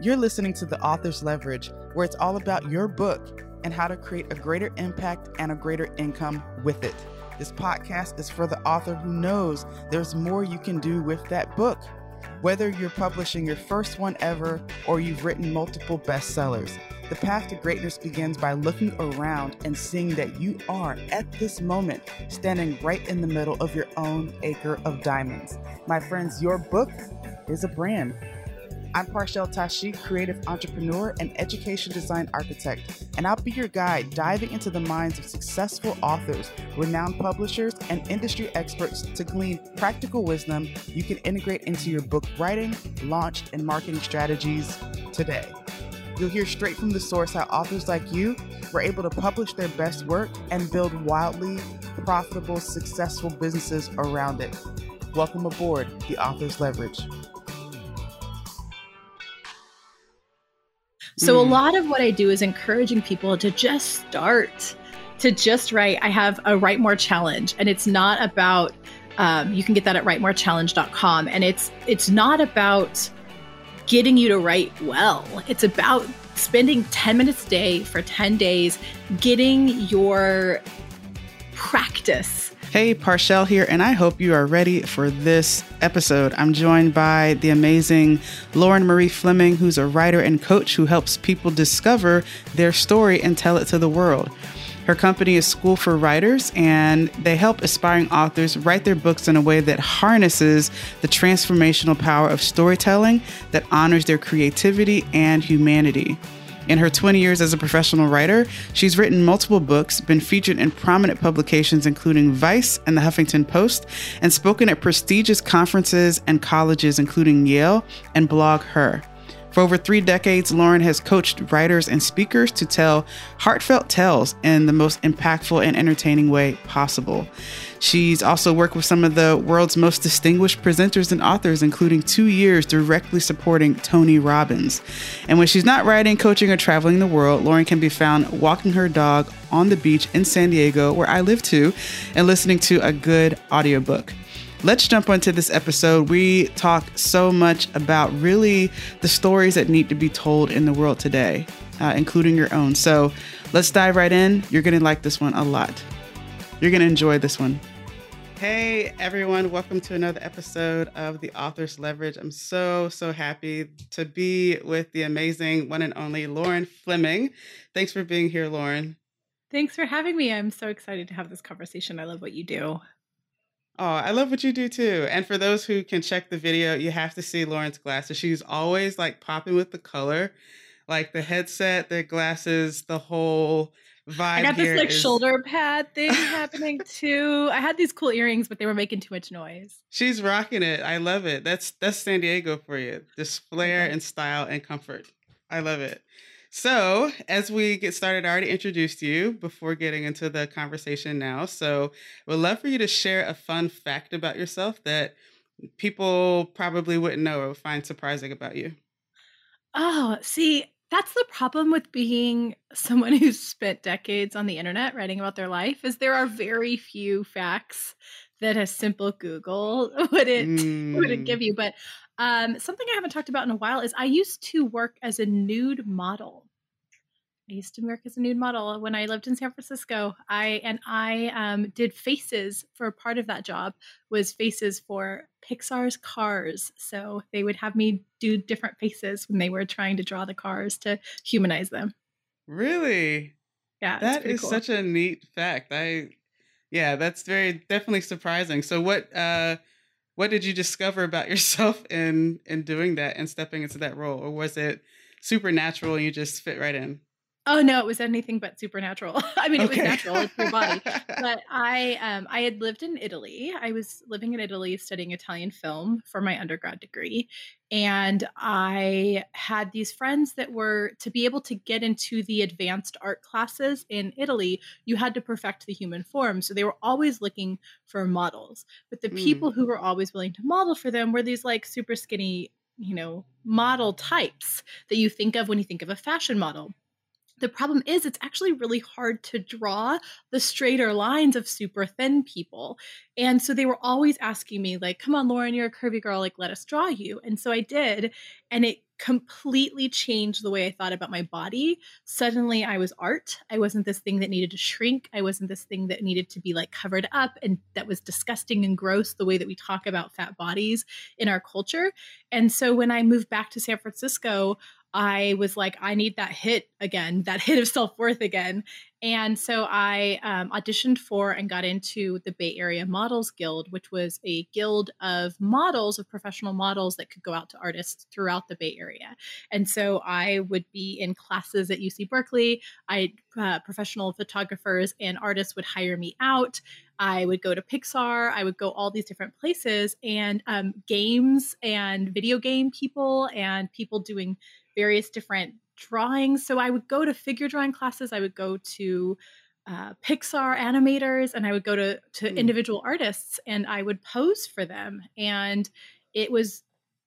You're listening to The Author's Leverage, where it's all about your book and how to create a greater impact and a greater income with it. This podcast is for the author who knows there's more you can do with that book. Whether you're publishing your first one ever or you've written multiple bestsellers, the path to greatness begins by looking around and seeing that you are, at this moment, standing right in the middle of your own acre of diamonds. My friends, your book is a brand. I'm Parshell Tashi, creative entrepreneur and education design architect, and I'll be your guide diving into the minds of successful authors, renowned publishers, and industry experts to glean practical wisdom you can integrate into your book writing, launch, and marketing strategies today. You'll hear straight from the source how authors like you were able to publish their best work and build wildly profitable, successful businesses around it. Welcome aboard the Author's Leverage. So, mm. a lot of what I do is encouraging people to just start, to just write. I have a Write More challenge, and it's not about, um, you can get that at writemorechallenge.com. And it's, it's not about getting you to write well, it's about spending 10 minutes a day for 10 days, getting your practice Hey, Parshell here, and I hope you are ready for this episode. I'm joined by the amazing Lauren Marie Fleming, who's a writer and coach who helps people discover their story and tell it to the world. Her company is School for Writers, and they help aspiring authors write their books in a way that harnesses the transformational power of storytelling that honors their creativity and humanity. In her 20 years as a professional writer, she's written multiple books, been featured in prominent publications including Vice and the Huffington Post, and spoken at prestigious conferences and colleges including Yale and Blog Her. For over three decades, Lauren has coached writers and speakers to tell heartfelt tales in the most impactful and entertaining way possible. She's also worked with some of the world's most distinguished presenters and authors, including two years directly supporting Tony Robbins. And when she's not writing, coaching, or traveling the world, Lauren can be found walking her dog on the beach in San Diego, where I live too, and listening to a good audiobook let's jump into this episode. We talk so much about really the stories that need to be told in the world today, uh, including your own. So let's dive right in. You're going to like this one a lot. You're going to enjoy this one. Hey everyone, welcome to another episode of The Author's Leverage. I'm so, so happy to be with the amazing one and only Lauren Fleming. Thanks for being here, Lauren. Thanks for having me. I'm so excited to have this conversation. I love what you do. Oh, I love what you do too. And for those who can check the video, you have to see Lauren's glasses. She's always like popping with the color, like the headset, the glasses, the whole vibe. I got this like is... shoulder pad thing happening too. I had these cool earrings, but they were making too much noise. She's rocking it. I love it. That's that's San Diego for you. This flair and style and comfort. I love it. So, as we get started, I already introduced you before getting into the conversation now. So, we'd love for you to share a fun fact about yourself that people probably wouldn't know or find surprising about you. Oh, see, that's the problem with being someone who's spent decades on the internet writing about their life is there are very few facts that a simple Google wouldn't mm. wouldn't give you. But um, something I haven't talked about in a while is I used to work as a nude model. I used to work as a nude model when I lived in San Francisco. I and I um, did faces for part of that job was faces for Pixar's cars. So they would have me do different faces when they were trying to draw the cars to humanize them. Really? Yeah, that is cool. such a neat fact. I yeah, that's very definitely surprising. So what uh what did you discover about yourself in in doing that and stepping into that role or was it supernatural and you just fit right in Oh no, it was anything but supernatural. I mean, it okay. was natural, it's your body. But I, um, I had lived in Italy. I was living in Italy studying Italian film for my undergrad degree, and I had these friends that were to be able to get into the advanced art classes in Italy. You had to perfect the human form, so they were always looking for models. But the mm. people who were always willing to model for them were these like super skinny, you know, model types that you think of when you think of a fashion model the problem is, it's actually really hard to draw the straighter lines of super thin people. And so they were always asking me, like, come on, Lauren, you're a curvy girl, like, let us draw you. And so I did. And it completely changed the way I thought about my body. Suddenly I was art. I wasn't this thing that needed to shrink. I wasn't this thing that needed to be like covered up and that was disgusting and gross the way that we talk about fat bodies in our culture. And so when I moved back to San Francisco, I was like, I need that hit again, that hit of self worth again. And so I um, auditioned for and got into the Bay Area Models Guild, which was a guild of models, of professional models that could go out to artists throughout the Bay Area. And so I would be in classes at UC Berkeley. I uh, professional photographers and artists would hire me out. I would go to Pixar. I would go all these different places and um, games and video game people and people doing various different drawings. So I would go to figure drawing classes. I would go to uh, Pixar animators, and I would go to to mm. individual artists, and I would pose for them. And it was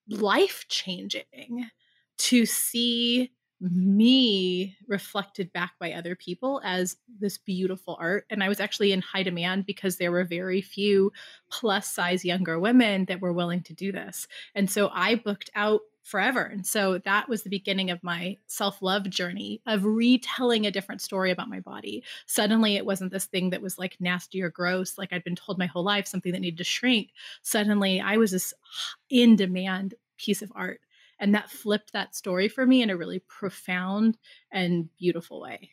life changing to see me reflected back by other people as this beautiful art. And I was actually in high demand because there were very few plus size younger women that were willing to do this. And so I booked out forever. And so that was the beginning of my self love journey of retelling a different story about my body. Suddenly, it wasn't this thing that was like nasty or gross, like I'd been told my whole life, something that needed to shrink. Suddenly, I was this in demand piece of art. And that flipped that story for me in a really profound and beautiful way.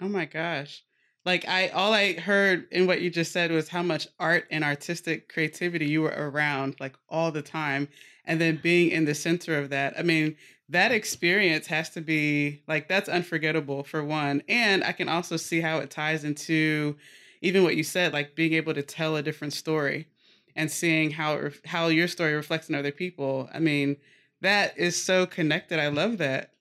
Oh my gosh. Like I all I heard in what you just said was how much art and artistic creativity you were around like all the time and then being in the center of that. I mean, that experience has to be like that's unforgettable for one. And I can also see how it ties into even what you said, like being able to tell a different story and seeing how how your story reflects in other people. I mean, that is so connected. I love that.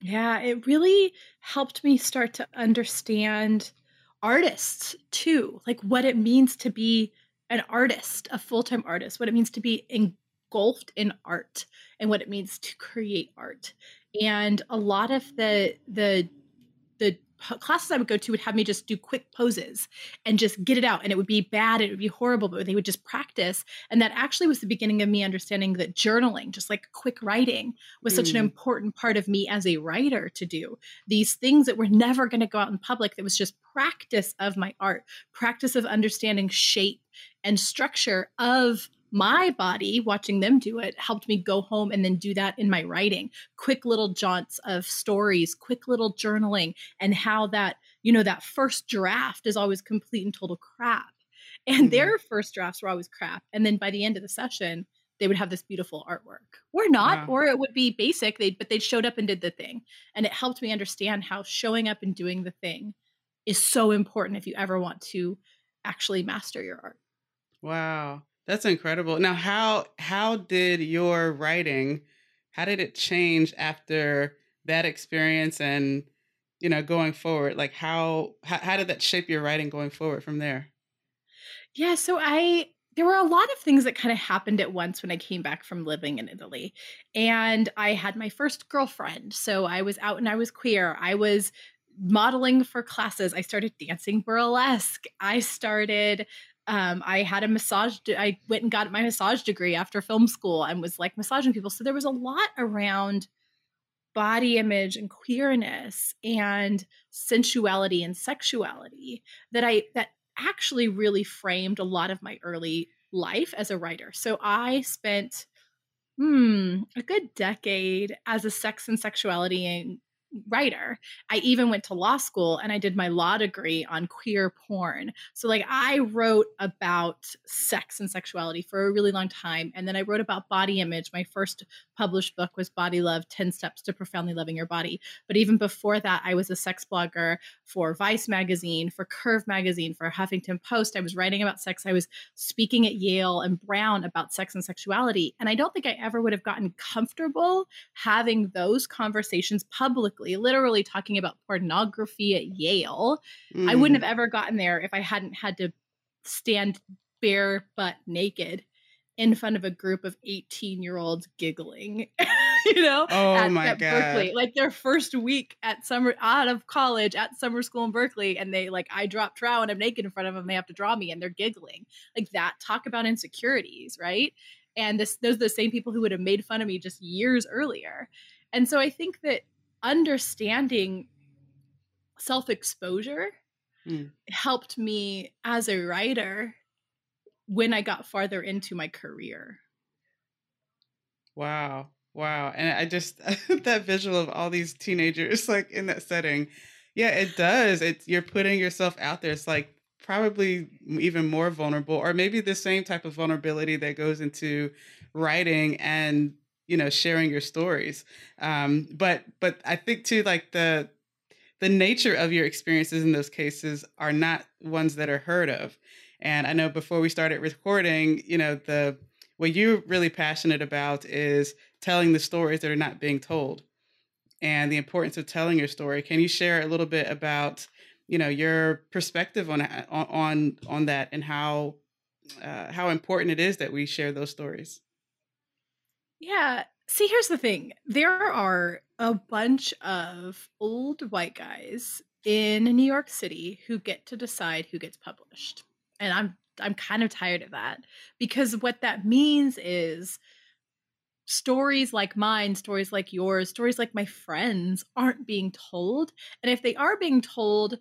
Yeah, it really helped me start to understand artists too, like what it means to be an artist, a full time artist, what it means to be engulfed in art and what it means to create art. And a lot of the the the classes I would go to would have me just do quick poses and just get it out. And it would be bad, it would be horrible, but they would just practice. And that actually was the beginning of me understanding that journaling, just like quick writing, was mm. such an mm. important part of me as a writer to do. These things that were never going to go out in public, that was just practice of my art, practice of understanding shape and structure of my body watching them do it helped me go home and then do that in my writing. Quick little jaunts of stories quick little journaling and how that you know that first draft is always complete and total crap. And mm-hmm. their first drafts were always crap. And then by the end of the session they would have this beautiful artwork. Or not or it would be basic they but they showed up and did the thing. And it helped me understand how showing up and doing the thing is so important if you ever want to actually master your art. Wow that's incredible. Now, how how did your writing, how did it change after that experience and you know going forward? Like how how, how did that shape your writing going forward from there? Yeah, so I there were a lot of things that kind of happened at once when I came back from living in Italy. And I had my first girlfriend. So I was out and I was queer. I was modeling for classes. I started dancing burlesque. I started um, I had a massage. De- I went and got my massage degree after film school and was like massaging people. So there was a lot around body image and queerness and sensuality and sexuality that I that actually really framed a lot of my early life as a writer. So I spent hmm a good decade as a sex and sexuality and writer. I even went to law school and I did my law degree on queer porn. So, like, I wrote about sex and sexuality for a really long time. And then I wrote about body image. My first published book was Body Love 10 Steps to Profoundly Loving Your Body. But even before that, I was a sex blogger for Vice Magazine, for Curve Magazine, for Huffington Post. I was writing about sex. I was speaking at Yale and Brown about sex and sexuality. And I don't think I ever would have gotten comfortable having those conversations publicly, literally talking about pornography at Yale. Mm. I wouldn't have ever gotten there if I hadn't had to stand bare butt naked in front of a group of 18 year olds giggling, you know, oh at, my at God. Berkeley, like their first week at summer out of college at summer school in Berkeley. And they like, I drop trow and I'm naked in front of them. They have to draw me and they're giggling like that. Talk about insecurities. Right. and this those are the same people who would have made fun of me just years earlier and so i think that understanding self exposure mm. helped me as a writer when I got farther into my career. Wow. Wow. And I just that visual of all these teenagers like in that setting. Yeah, it does. It's you're putting yourself out there. It's like probably even more vulnerable or maybe the same type of vulnerability that goes into writing and you know sharing your stories um but but i think too like the the nature of your experiences in those cases are not ones that are heard of. And I know before we started recording, you know, the what you're really passionate about is telling the stories that are not being told and the importance of telling your story. Can you share a little bit about, you know, your perspective on on on that and how uh, how important it is that we share those stories? Yeah. See, here's the thing. There are a bunch of old white guys in New York City who get to decide who gets published. And I'm I'm kind of tired of that because what that means is stories like mine, stories like yours, stories like my friends aren't being told. And if they are being told,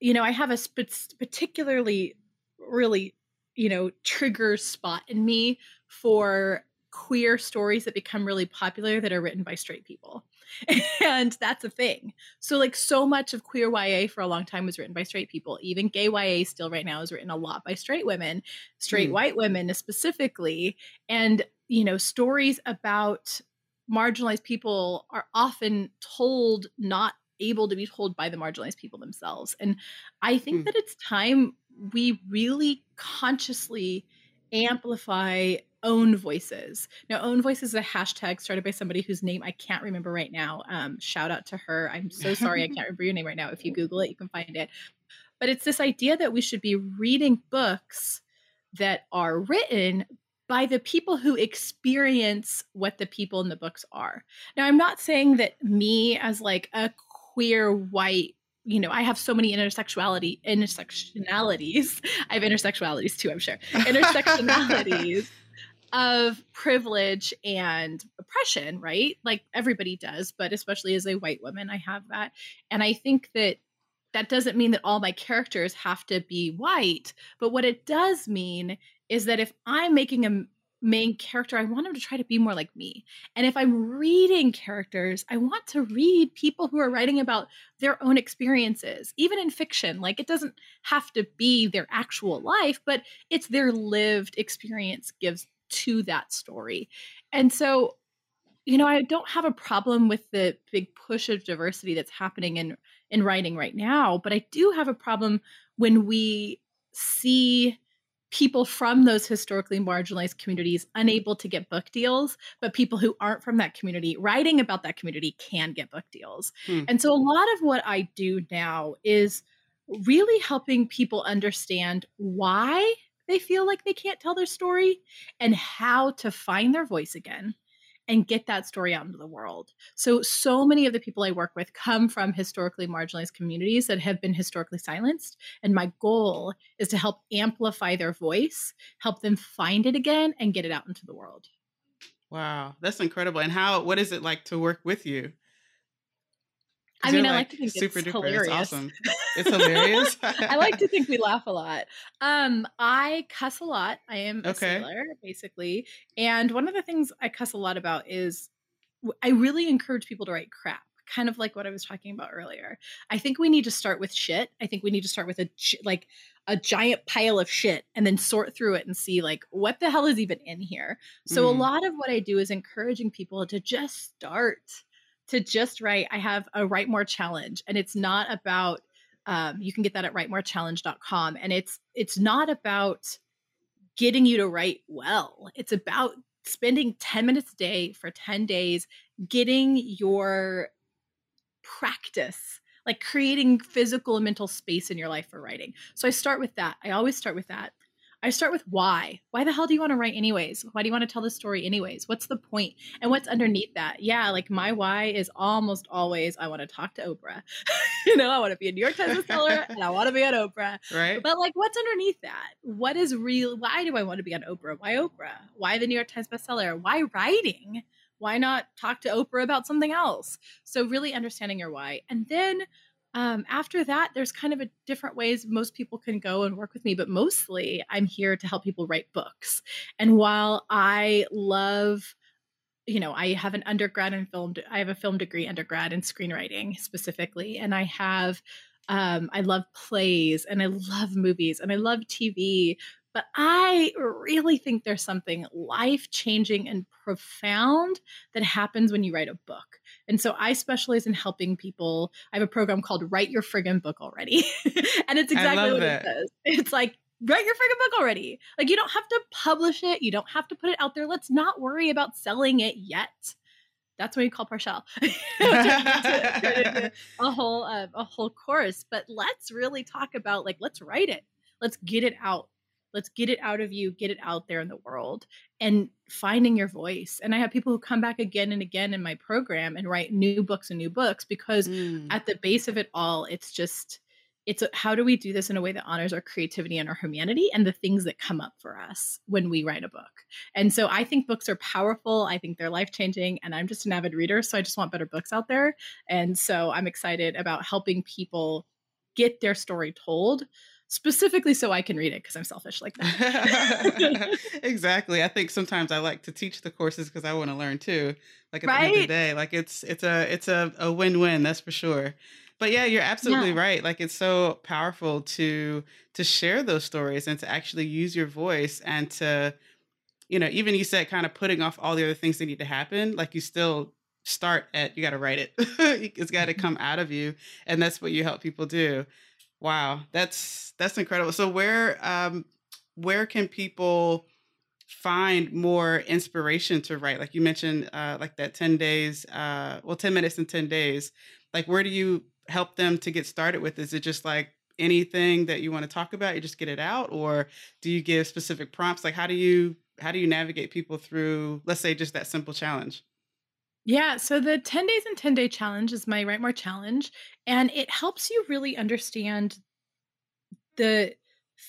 you know, I have a sp- particularly really, you know, trigger spot in me for queer stories that become really popular that are written by straight people. and that's a thing. So like so much of queer YA for a long time was written by straight people. Even gay YA still right now is written a lot by straight women, straight mm. white women specifically. And you know, stories about marginalized people are often told not able to be told by the marginalized people themselves. And I think mm. that it's time we really consciously amplify own voices. Now, own voices is a hashtag started by somebody whose name I can't remember right now. Um, shout out to her. I'm so sorry I can't remember your name right now. If you Google it, you can find it. But it's this idea that we should be reading books that are written by the people who experience what the people in the books are. Now, I'm not saying that me as like a queer white you know, I have so many intersexuality intersectionalities. I have intersexualities too, I'm sure. Intersectionalities of privilege and oppression, right? Like everybody does, but especially as a white woman, I have that. And I think that that doesn't mean that all my characters have to be white, but what it does mean is that if I'm making a main character, I want them to try to be more like me. And if I'm reading characters, I want to read people who are writing about their own experiences, even in fiction. Like it doesn't have to be their actual life, but it's their lived experience gives to that story. And so, you know, I don't have a problem with the big push of diversity that's happening in in writing right now, but I do have a problem when we see people from those historically marginalized communities unable to get book deals, but people who aren't from that community writing about that community can get book deals. Hmm. And so a lot of what I do now is really helping people understand why they feel like they can't tell their story and how to find their voice again and get that story out into the world. So, so many of the people I work with come from historically marginalized communities that have been historically silenced. And my goal is to help amplify their voice, help them find it again, and get it out into the world. Wow, that's incredible. And how, what is it like to work with you? I mean, I like, like to think super it's duper. hilarious. It's awesome. It's hilarious. I like to think we laugh a lot. Um, I cuss a lot. I am a okay. sailor, basically. And one of the things I cuss a lot about is I really encourage people to write crap. Kind of like what I was talking about earlier. I think we need to start with shit. I think we need to start with a like a giant pile of shit and then sort through it and see like what the hell is even in here. So mm. a lot of what I do is encouraging people to just start to just write. I have a Write More challenge, and it's not about. Um, you can get that at writemorechallenge.com, and it's it's not about getting you to write well. It's about spending 10 minutes a day for 10 days, getting your practice, like creating physical and mental space in your life for writing. So I start with that. I always start with that. I start with why. Why the hell do you want to write anyways? Why do you want to tell the story anyways? What's the point? And what's underneath that? Yeah, like my why is almost always I want to talk to Oprah. you know, I want to be a New York Times bestseller and I want to be on Oprah. Right. But like what's underneath that? What is real why do I want to be on Oprah? Why Oprah? Why the New York Times bestseller? Why writing? Why not talk to Oprah about something else? So really understanding your why. And then um, after that, there's kind of a different ways most people can go and work with me, but mostly I'm here to help people write books. And while I love, you know, I have an undergrad in film, I have a film degree undergrad in screenwriting specifically, and I have, um, I love plays and I love movies and I love TV, but I really think there's something life changing and profound that happens when you write a book. And so I specialize in helping people. I have a program called Write Your Friggin' Book Already. and it's exactly what it says. It's like, write your friggin' book already. Like, you don't have to publish it, you don't have to put it out there. Let's not worry about selling it yet. That's what you call Parshell. a whole uh, a whole course, but let's really talk about like let's write it. Let's get it out let's get it out of you get it out there in the world and finding your voice. And i have people who come back again and again in my program and write new books and new books because mm. at the base of it all it's just it's a, how do we do this in a way that honors our creativity and our humanity and the things that come up for us when we write a book? And so i think books are powerful. I think they're life changing and i'm just an avid reader so i just want better books out there. And so i'm excited about helping people get their story told specifically so I can read it because I'm selfish like that. exactly. I think sometimes I like to teach the courses because I want to learn too. Like at right? the end of the day, like it's it's a it's a, a win win. That's for sure. But yeah, you're absolutely yeah. right. Like it's so powerful to to share those stories and to actually use your voice and to, you know, even you said kind of putting off all the other things that need to happen. Like you still start at you got to write it. it's got to mm-hmm. come out of you, and that's what you help people do. Wow, that's that's incredible. So where um where can people find more inspiration to write? Like you mentioned uh like that 10 days uh well 10 minutes in 10 days. Like where do you help them to get started with? Is it just like anything that you want to talk about, you just get it out or do you give specific prompts? Like how do you how do you navigate people through let's say just that simple challenge? Yeah, so the 10 days and 10 day challenge is my Write More challenge, and it helps you really understand the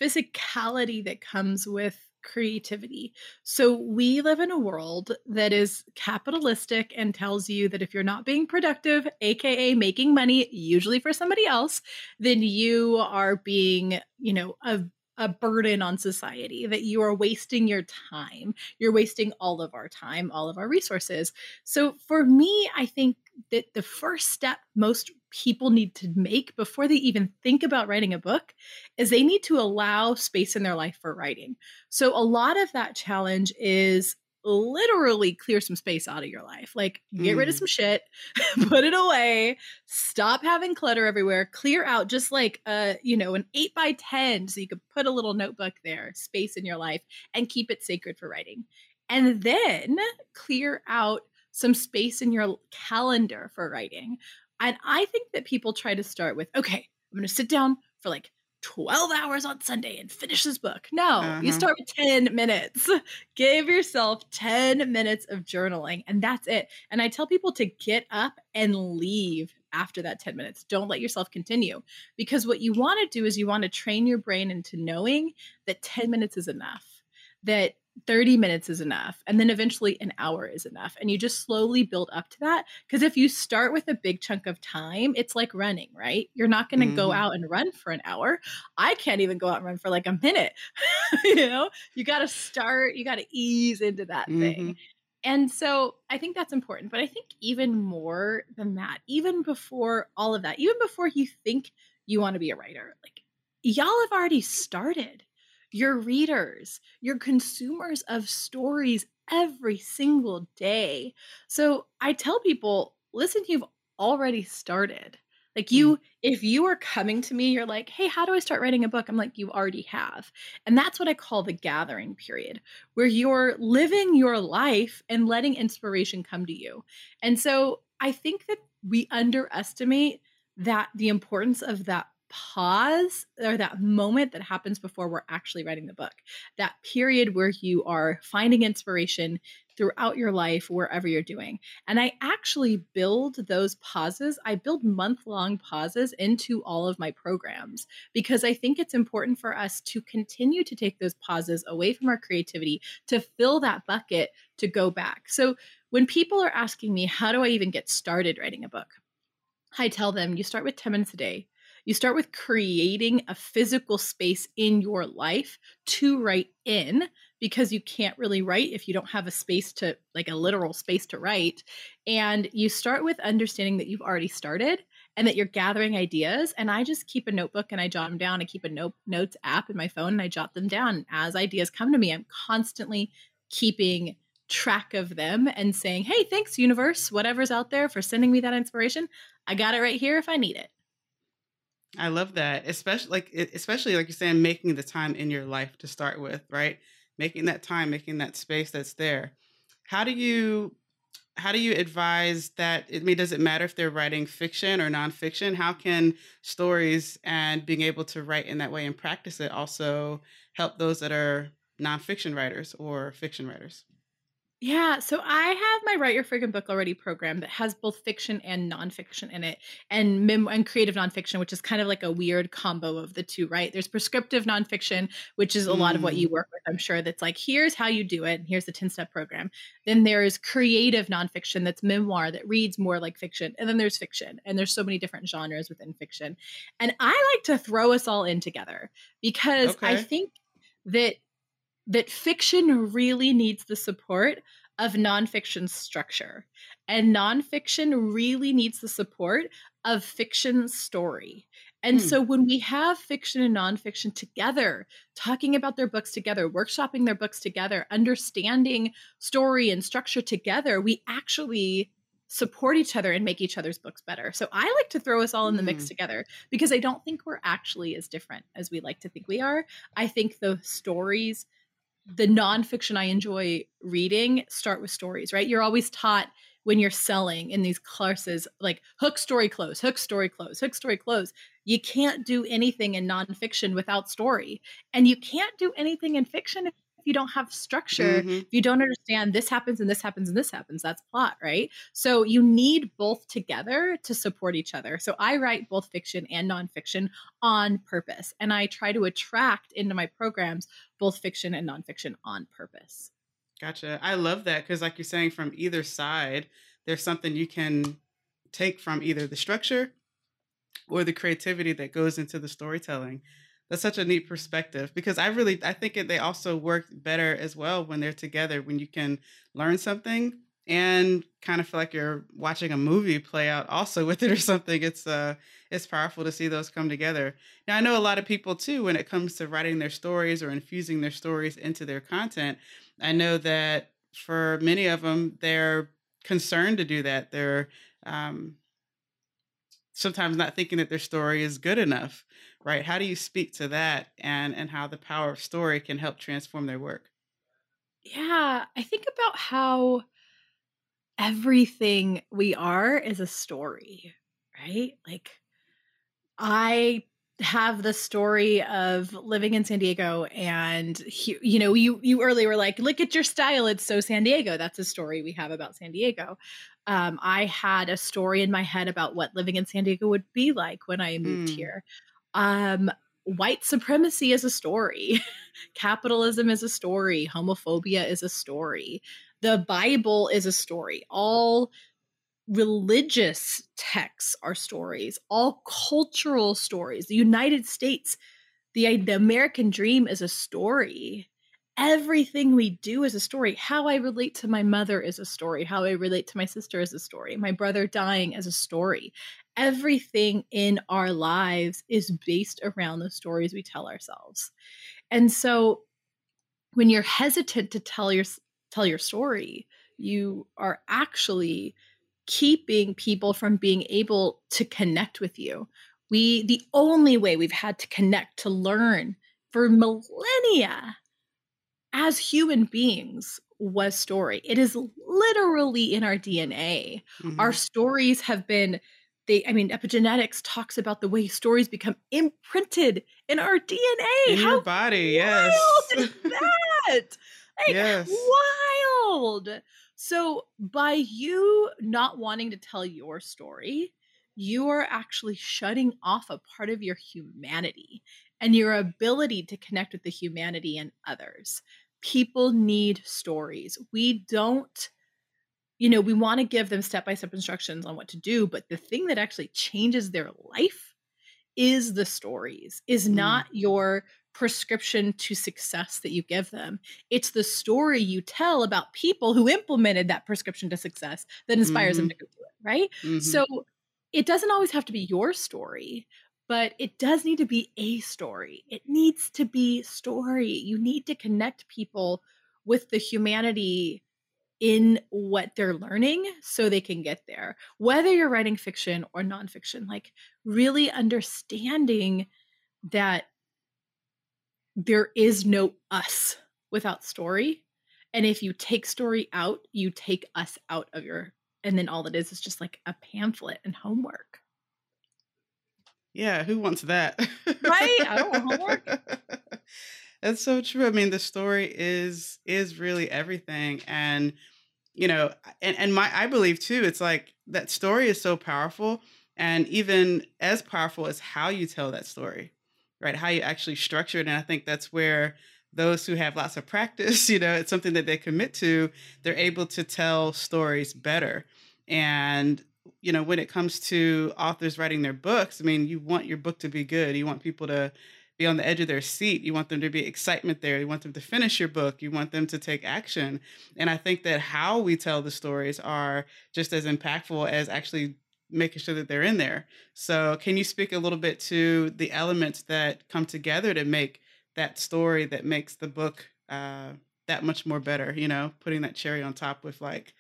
physicality that comes with creativity. So we live in a world that is capitalistic and tells you that if you're not being productive, aka making money usually for somebody else, then you are being, you know, a a burden on society, that you are wasting your time. You're wasting all of our time, all of our resources. So for me, I think that the first step most people need to make before they even think about writing a book is they need to allow space in their life for writing. So a lot of that challenge is literally clear some space out of your life. Like get mm. rid of mm. some shit, put it away, stop having clutter everywhere, clear out just like a, you know, an eight by 10. So you could put a little notebook there, space in your life, and keep it sacred for writing. And then clear out some space in your calendar for writing. And I think that people try to start with, okay, I'm gonna sit down for like 12 hours on Sunday and finish this book. No, uh-huh. you start with 10 minutes. Give yourself 10 minutes of journaling, and that's it. And I tell people to get up and leave after that 10 minutes. Don't let yourself continue because what you want to do is you want to train your brain into knowing that 10 minutes is enough, that 30 minutes is enough and then eventually an hour is enough and you just slowly build up to that because if you start with a big chunk of time it's like running right? You're not going to mm-hmm. go out and run for an hour. I can't even go out and run for like a minute you know? You got to start you got to ease into that mm-hmm. thing and so i think that's important but i think even more than that even before all of that even before you think you want to be a writer like y'all have already started your readers, your consumers of stories every single day. So I tell people, listen, you've already started. Like you, mm. if you are coming to me, you're like, hey, how do I start writing a book? I'm like, you already have. And that's what I call the gathering period, where you're living your life and letting inspiration come to you. And so I think that we underestimate that the importance of that pause or that moment that happens before we're actually writing the book. That period where you are finding inspiration throughout your life, wherever you're doing. And I actually build those pauses. I build month long pauses into all of my programs because I think it's important for us to continue to take those pauses away from our creativity to fill that bucket to go back. So when people are asking me, how do I even get started writing a book? I tell them you start with 10 minutes a day. You start with creating a physical space in your life to write in because you can't really write if you don't have a space to, like a literal space to write. And you start with understanding that you've already started and that you're gathering ideas. And I just keep a notebook and I jot them down. I keep a note, notes app in my phone and I jot them down. As ideas come to me, I'm constantly keeping track of them and saying, hey, thanks, universe, whatever's out there for sending me that inspiration. I got it right here if I need it. I love that, especially like especially like you're saying, making the time in your life to start with, right? Making that time, making that space that's there. How do you how do you advise that? I mean, does it matter if they're writing fiction or nonfiction? How can stories and being able to write in that way and practice it also help those that are nonfiction writers or fiction writers? Yeah, so I have my Write Your Friggin' Book Already program that has both fiction and nonfiction in it, and mem- and creative nonfiction, which is kind of like a weird combo of the two, right? There's prescriptive nonfiction, which is a mm. lot of what you mm. work with, I'm sure. That's like here's how you do it, and here's the ten step program. Then there's creative nonfiction, that's memoir that reads more like fiction, and then there's fiction, and there's so many different genres within fiction, and I like to throw us all in together because okay. I think that that fiction really needs the support of nonfiction structure. And nonfiction really needs the support of fiction story. And hmm. so when we have fiction and nonfiction together, talking about their books together, workshopping their books together, understanding story and structure together, we actually support each other and make each other's books better. So I like to throw us all in the mix hmm. together because I don't think we're actually as different as we like to think we are. I think the stories the nonfiction I enjoy reading start with stories, right? You're always taught when you're selling in these classes, like hook story close, hook story close, hook story close. You can't do anything in nonfiction without story. And you can't do anything in fiction you don't have structure, mm-hmm. if you don't understand this happens and this happens and this happens, that's plot, right? So you need both together to support each other. So I write both fiction and nonfiction on purpose. And I try to attract into my programs both fiction and nonfiction on purpose. Gotcha. I love that because, like you're saying, from either side, there's something you can take from either the structure or the creativity that goes into the storytelling that's such a neat perspective because I really I think it, they also work better as well when they're together when you can learn something and kind of feel like you're watching a movie play out also with it or something. It's uh it's powerful to see those come together. Now i know a lot of people too when it comes to writing their stories or infusing their stories into their content i know that for many of them they're concerned to do that. They're um sometimes not thinking that their story is good enough right? How do you speak to that and and how the power of story can help transform their work? Yeah, I think about how everything we are is a story, right? Like I have the story of living in San Diego and he, you know you you earlier were like look at your style it's so San Diego that's a story we have about San Diego um, I had a story in my head about what living in San Diego would be like when I moved mm. here um, white supremacy is a story, capitalism is a story, homophobia is a story, the Bible is a story. All religious texts are stories, all cultural stories. The United States, the, the American dream is a story. Everything we do is a story. How I relate to my mother is a story. How I relate to my sister is a story. My brother dying is a story everything in our lives is based around the stories we tell ourselves. And so when you're hesitant to tell your tell your story, you are actually keeping people from being able to connect with you. We the only way we've had to connect to learn for millennia as human beings was story. It is literally in our DNA. Mm-hmm. Our stories have been they i mean epigenetics talks about the way stories become imprinted in our dna in How your body yes is that like, yes wild so by you not wanting to tell your story you are actually shutting off a part of your humanity and your ability to connect with the humanity and others people need stories we don't you know, we want to give them step by step instructions on what to do, but the thing that actually changes their life is the stories, is not mm. your prescription to success that you give them. It's the story you tell about people who implemented that prescription to success that inspires mm-hmm. them to go do it, right? Mm-hmm. So it doesn't always have to be your story, but it does need to be a story. It needs to be story. You need to connect people with the humanity in what they're learning so they can get there. Whether you're writing fiction or nonfiction, like really understanding that there is no us without story. And if you take story out, you take us out of your, and then all it is is just like a pamphlet and homework. Yeah, who wants that? right? I don't want homework. That's so true. I mean, the story is is really everything, and you know, and and my I believe too. It's like that story is so powerful, and even as powerful as how you tell that story, right? How you actually structure it, and I think that's where those who have lots of practice, you know, it's something that they commit to. They're able to tell stories better, and you know, when it comes to authors writing their books, I mean, you want your book to be good. You want people to be on the edge of their seat. You want them to be excitement there. You want them to finish your book. You want them to take action. And I think that how we tell the stories are just as impactful as actually making sure that they're in there. So, can you speak a little bit to the elements that come together to make that story that makes the book uh, that much more better? You know, putting that cherry on top with like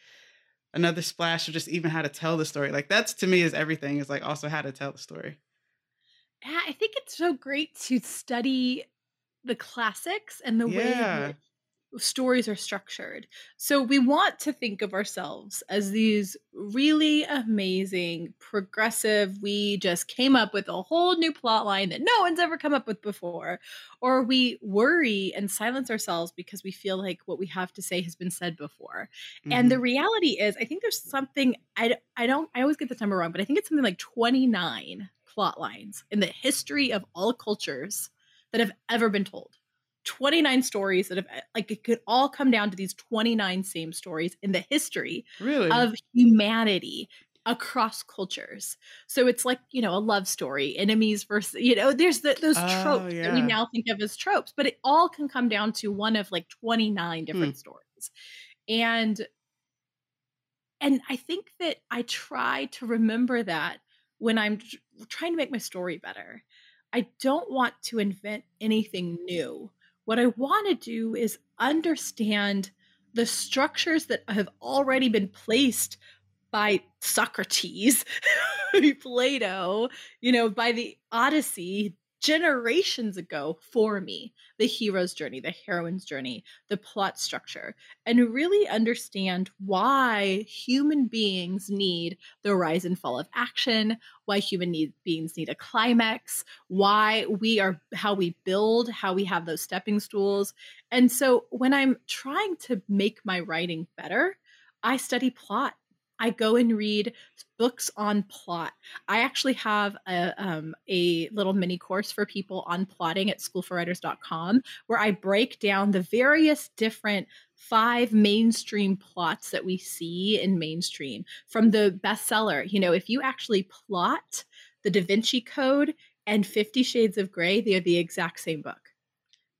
another splash of just even how to tell the story. Like that's to me is everything. Is like also how to tell the story. Yeah, I think it's so great to study the classics and the yeah. way stories are structured. So we want to think of ourselves as these really amazing, progressive, we just came up with a whole new plot line that no one's ever come up with before. Or we worry and silence ourselves because we feel like what we have to say has been said before. Mm-hmm. And the mm-hmm. reality is, I think there's something, I, I don't, I always get the number wrong, but I think it's something like 29 plot lines in the history of all cultures that have ever been told. 29 stories that have like it could all come down to these 29 same stories in the history really? of humanity across cultures. So it's like, you know, a love story, enemies versus, you know, there's the, those oh, tropes yeah. that we now think of as tropes, but it all can come down to one of like 29 different hmm. stories. And and I think that I try to remember that when I'm trying to make my story better. I don't want to invent anything new. What I want to do is understand the structures that have already been placed by Socrates, Plato, you know, by the Odyssey, generations ago for me the hero's journey, the heroine's journey, the plot structure, and really understand why human beings need the rise and fall of action, why human need, beings need a climax, why we are, how we build, how we have those stepping stools. And so when I'm trying to make my writing better, I study plot I go and read books on plot. I actually have a, um, a little mini course for people on plotting at schoolforwriters.com where I break down the various different five mainstream plots that we see in mainstream from the bestseller. You know, if you actually plot the Da Vinci Code and Fifty Shades of Grey, they are the exact same book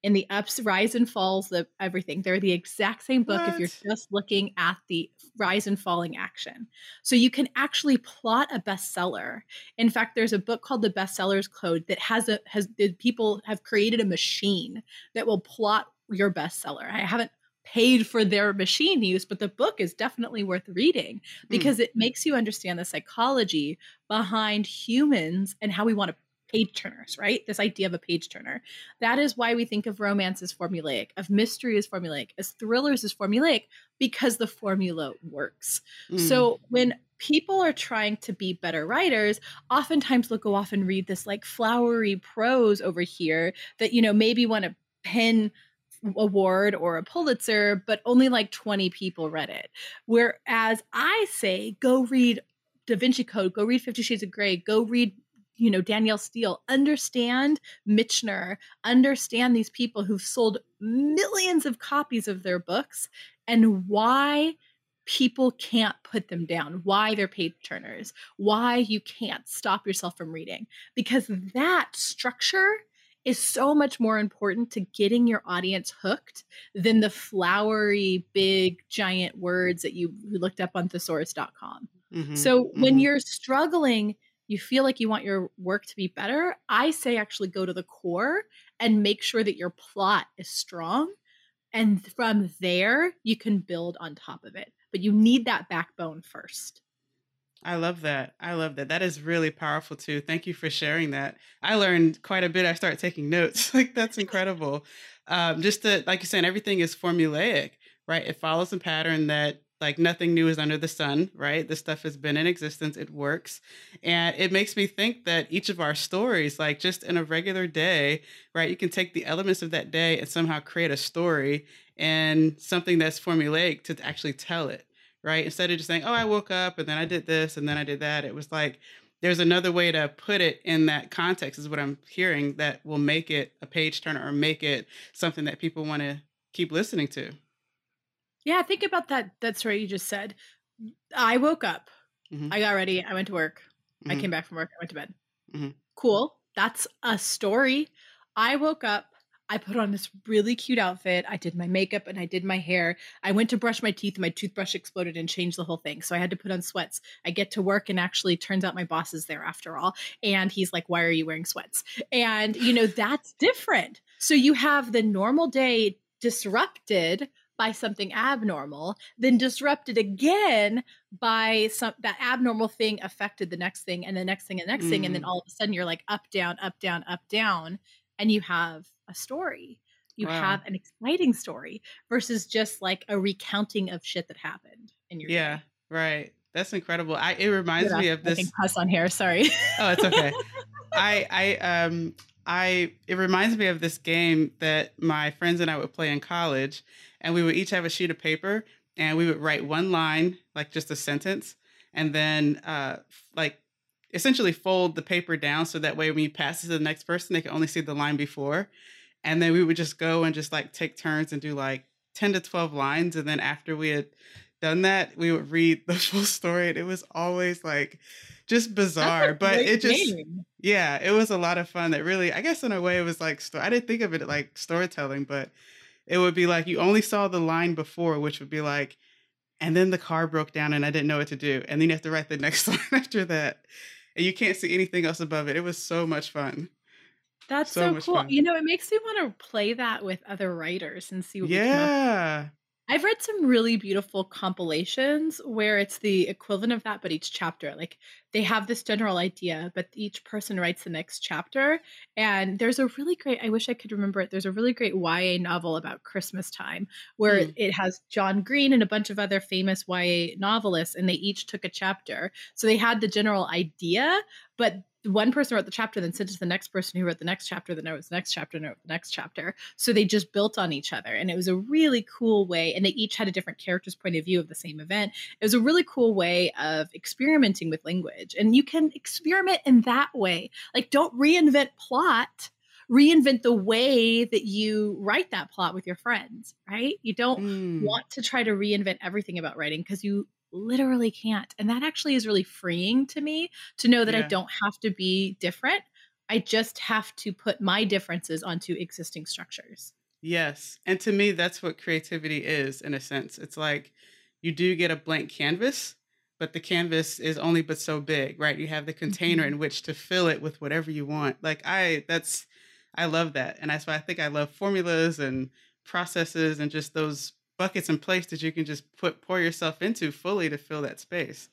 in the ups, rise and falls, the everything. They're the exact same book what? if you're just looking at the rise and falling action. So you can actually plot a bestseller. In fact, there's a book called The Bestsellers Code that has a has people have created a machine that will plot your bestseller. I haven't paid for their machine use, but the book is definitely worth reading hmm. because mm. it makes you understand the psychology behind humans and how we want to page turners, right? This idea of a page turner. That is why we think of romance as formulaic, of mystery as formulaic, as thrillers as formulaic, because the formula works. Mm. So when people are trying to be better writers, oftentimes they'll go off and read this like flowery prose over here that, you know, maybe want to pen award or a Pulitzer, but only like 20 people read it. Whereas I say, go read Da Vinci Code, go read Fifty Shades of Grey, go read you know Danielle Steel, understand Michener, understand these people who've sold millions of copies of their books and why people can't put them down, why they're page turners, why you can't stop yourself from reading. Because that structure is so much more important to getting your audience hooked than the flowery, big, giant words that you looked up on thesaurus.com. Mm-hmm, so mm-hmm. when you're struggling, you feel like you want your work to be better, I say actually go to the core and make sure that your plot is strong. And from there, you can build on top of it. But you need that backbone first. I love that. I love that. That is really powerful too. Thank you for sharing that. I learned quite a bit. I started taking notes. like that's incredible. Um, just to like you said, everything is formulaic, right? It follows a pattern that like nothing new is under the sun, right? This stuff has been in existence, it works. And it makes me think that each of our stories, like just in a regular day, right, you can take the elements of that day and somehow create a story and something that's formulaic to actually tell it, right? Instead of just saying, oh, I woke up and then I did this and then I did that, it was like, there's another way to put it in that context, is what I'm hearing, that will make it a page turner or make it something that people want to keep listening to. Yeah, think about that that story you just said. I woke up. Mm-hmm. I got ready. I went to work. Mm-hmm. I came back from work. I went to bed. Mm-hmm. Cool. That's a story. I woke up. I put on this really cute outfit. I did my makeup and I did my hair. I went to brush my teeth and my toothbrush exploded and changed the whole thing. So I had to put on sweats. I get to work and actually turns out my boss is there after all. And he's like, Why are you wearing sweats? And, you know, that's different. So you have the normal day disrupted by something abnormal, then disrupted again by some that abnormal thing affected the next thing and the next thing and the next mm. thing. And then mm. all of a sudden you're like up, down, up, down, up, down, and you have a story. You wow. have an exciting story versus just like a recounting of shit that happened in your Yeah, day. right. That's incredible. I it reminds me of this cuss on here, sorry. oh, it's okay. I I um I it reminds me of this game that my friends and I would play in college and we would each have a sheet of paper and we would write one line, like just a sentence, and then uh, like essentially fold the paper down so that way when you pass it to the next person, they can only see the line before. And then we would just go and just like take turns and do like 10 to 12 lines. And then after we had done that, we would read the full story. And it was always like just bizarre, but it just, yeah, it was a lot of fun that really, I guess in a way it was like, I didn't think of it like storytelling, but it would be like you only saw the line before, which would be like, and then the car broke down and I didn't know what to do. And then you have to write the next line after that. And you can't see anything else above it. It was so much fun. That's so, so cool. Fun. You know, it makes me want to play that with other writers and see what yeah. I've read some really beautiful compilations where it's the equivalent of that, but each chapter. Like they have this general idea, but each person writes the next chapter. And there's a really great, I wish I could remember it. There's a really great YA novel about Christmas time where mm. it has John Green and a bunch of other famous YA novelists, and they each took a chapter. So they had the general idea, but one person wrote the chapter, then sent it to the next person who wrote the next chapter, then wrote the next chapter, and wrote the next chapter. So they just built on each other. And it was a really cool way. And they each had a different character's point of view of the same event. It was a really cool way of experimenting with language. And you can experiment in that way. Like, don't reinvent plot reinvent the way that you write that plot with your friends, right? You don't mm. want to try to reinvent everything about writing because you literally can't. And that actually is really freeing to me to know that yeah. I don't have to be different. I just have to put my differences onto existing structures. Yes. And to me, that's what creativity is in a sense. It's like you do get a blank canvas, but the canvas is only but so big, right? You have the container mm-hmm. in which to fill it with whatever you want. Like I that's I love that. And that's why I think I love formulas and processes and just those buckets in place that you can just put pour yourself into fully to fill that space.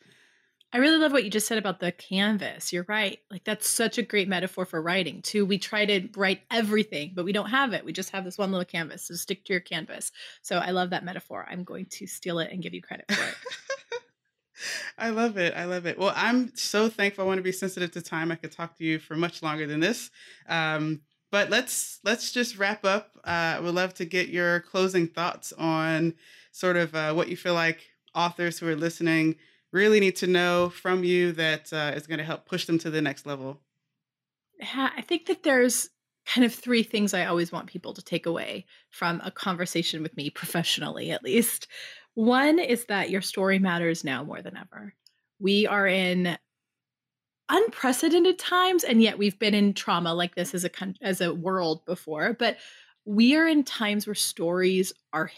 I really love what you just said about the canvas. You're right. Like that's such a great metaphor for writing too. We try to write everything, but we don't have it. We just have this one little canvas. So stick to your canvas. So I love that metaphor. I'm going to steal it and give you credit for it. I love it. I love it. Well, I'm so thankful. I want to be sensitive to time. I could talk to you for much longer than this. Um, but let's let's just wrap up. Uh, I would love to get your closing thoughts on sort of uh, what you feel like authors who are listening really need to know from you that uh, is going to help push them to the next level. I think that there's kind of three things I always want people to take away from a conversation with me professionally, at least. One is that your story matters now more than ever. We are in unprecedented times and yet we've been in trauma like this as a as a world before, but we are in times where stories are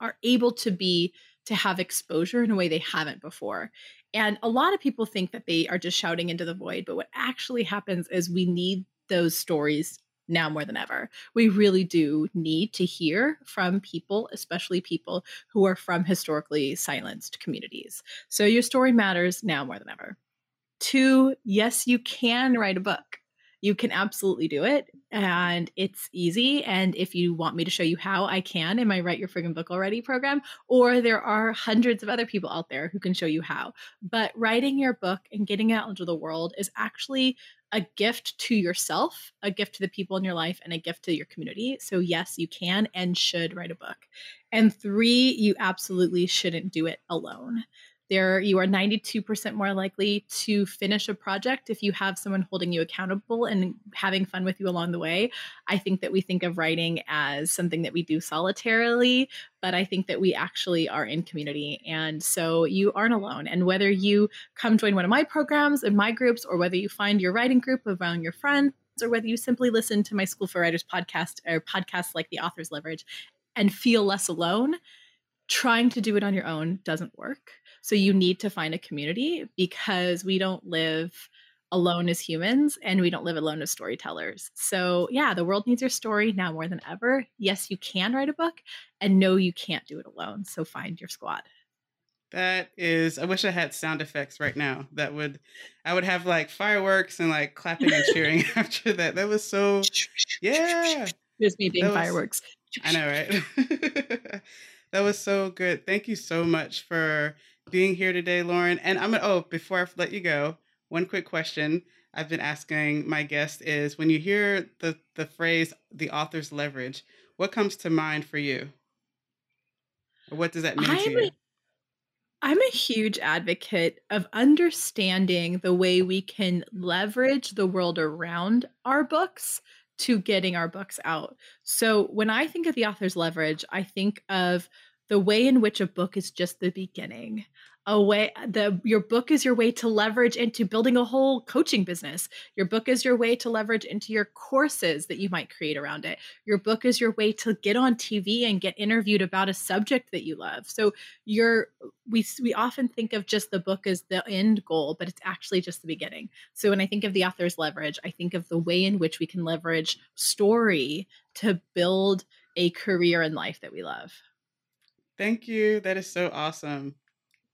are able to be to have exposure in a way they haven't before. And a lot of people think that they are just shouting into the void, but what actually happens is we need those stories now more than ever. We really do need to hear from people, especially people who are from historically silenced communities. So your story matters now more than ever. Two, yes, you can write a book. You can absolutely do it and it's easy and if you want me to show you how i can in my write your friggin book already program or there are hundreds of other people out there who can show you how. But writing your book and getting out into the world is actually a gift to yourself a gift to the people in your life and a gift to your community. So yes you can and should write a book. And three you absolutely shouldn't do it alone there you are 92% more likely to finish a project if you have someone holding you accountable and having fun with you along the way. I think that we think of writing as something that we do solitarily but i think that we actually are in community. And so you aren't alone. And whether you come join one of my programs and my groups or whether you find your writing group around your friends or whether you simply listen to my school for writers podcast or podcasts like the author's leverage and feel less alone trying to do it on your own doesn't work. So you need to find a community because we don't live alone as humans and we don't live alone as storytellers. So, yeah, the world needs your story now more than ever. Yes, you can write a book, and no, you can't do it alone. So, find your squad. That is, I wish I had sound effects right now. That would, I would have like fireworks and like clapping and cheering after that. That was so, yeah. There's me being fireworks. I know, right? That was so good. Thank you so much for being here today, Lauren. And I'm gonna oh, before I let you go, one quick question I've been asking my guests is when you hear the the phrase the author's leverage, what comes to mind for you? Or what does that mean I'm to you? A, I'm a huge advocate of understanding the way we can leverage the world around our books to getting our books out. So when I think of the author's leverage, I think of the way in which a book is just the beginning a way the your book is your way to leverage into building a whole coaching business. Your book is your way to leverage into your courses that you might create around it. Your book is your way to get on tv and get interviewed about a subject that you love. So you're we we often think of just the book as the end goal but it's actually just the beginning. So when i think of the author's leverage i think of the way in which we can leverage story to build a career in life that we love Thank you. That is so awesome.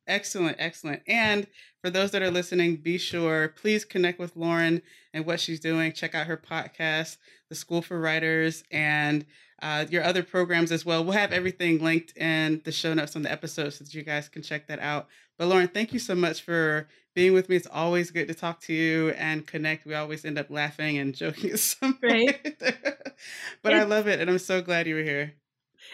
Excellent, excellent. And for those that are listening, be sure, please connect with Lauren and what she's doing. Check out her podcast, The School for Writers, and uh, your other programs as well. We'll have everything linked in the show notes on the episode so that you guys can check that out. But Lauren, thank you so much for being with me. It's always good to talk to you and connect. We always end up laughing and joking at some point. but I love it, and I'm so glad you were here.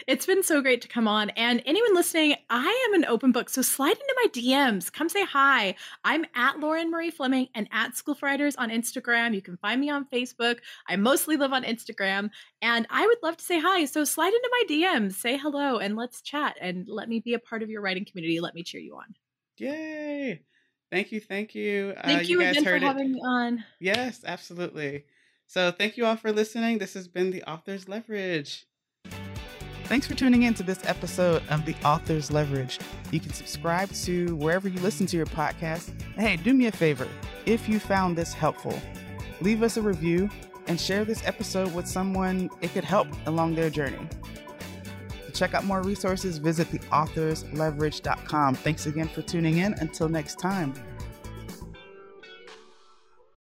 It's been so great to come on. And anyone listening, I am an open book. So slide into my DMs. Come say hi. I'm at Lauren Marie Fleming and at School for Writers on Instagram. You can find me on Facebook. I mostly live on Instagram. And I would love to say hi. So slide into my DMs, say hello, and let's chat and let me be a part of your writing community. Let me cheer you on. Yay. Thank you. Thank you. Thank uh, you, you again for having it. me on. Yes, absolutely. So thank you all for listening. This has been the Author's Leverage. Thanks for tuning in to this episode of The Author's Leverage. You can subscribe to wherever you listen to your podcast. hey, do me a favor. If you found this helpful, leave us a review and share this episode with someone it could help along their journey. To check out more resources, visit theauthorsleverage.com. Thanks again for tuning in. Until next time.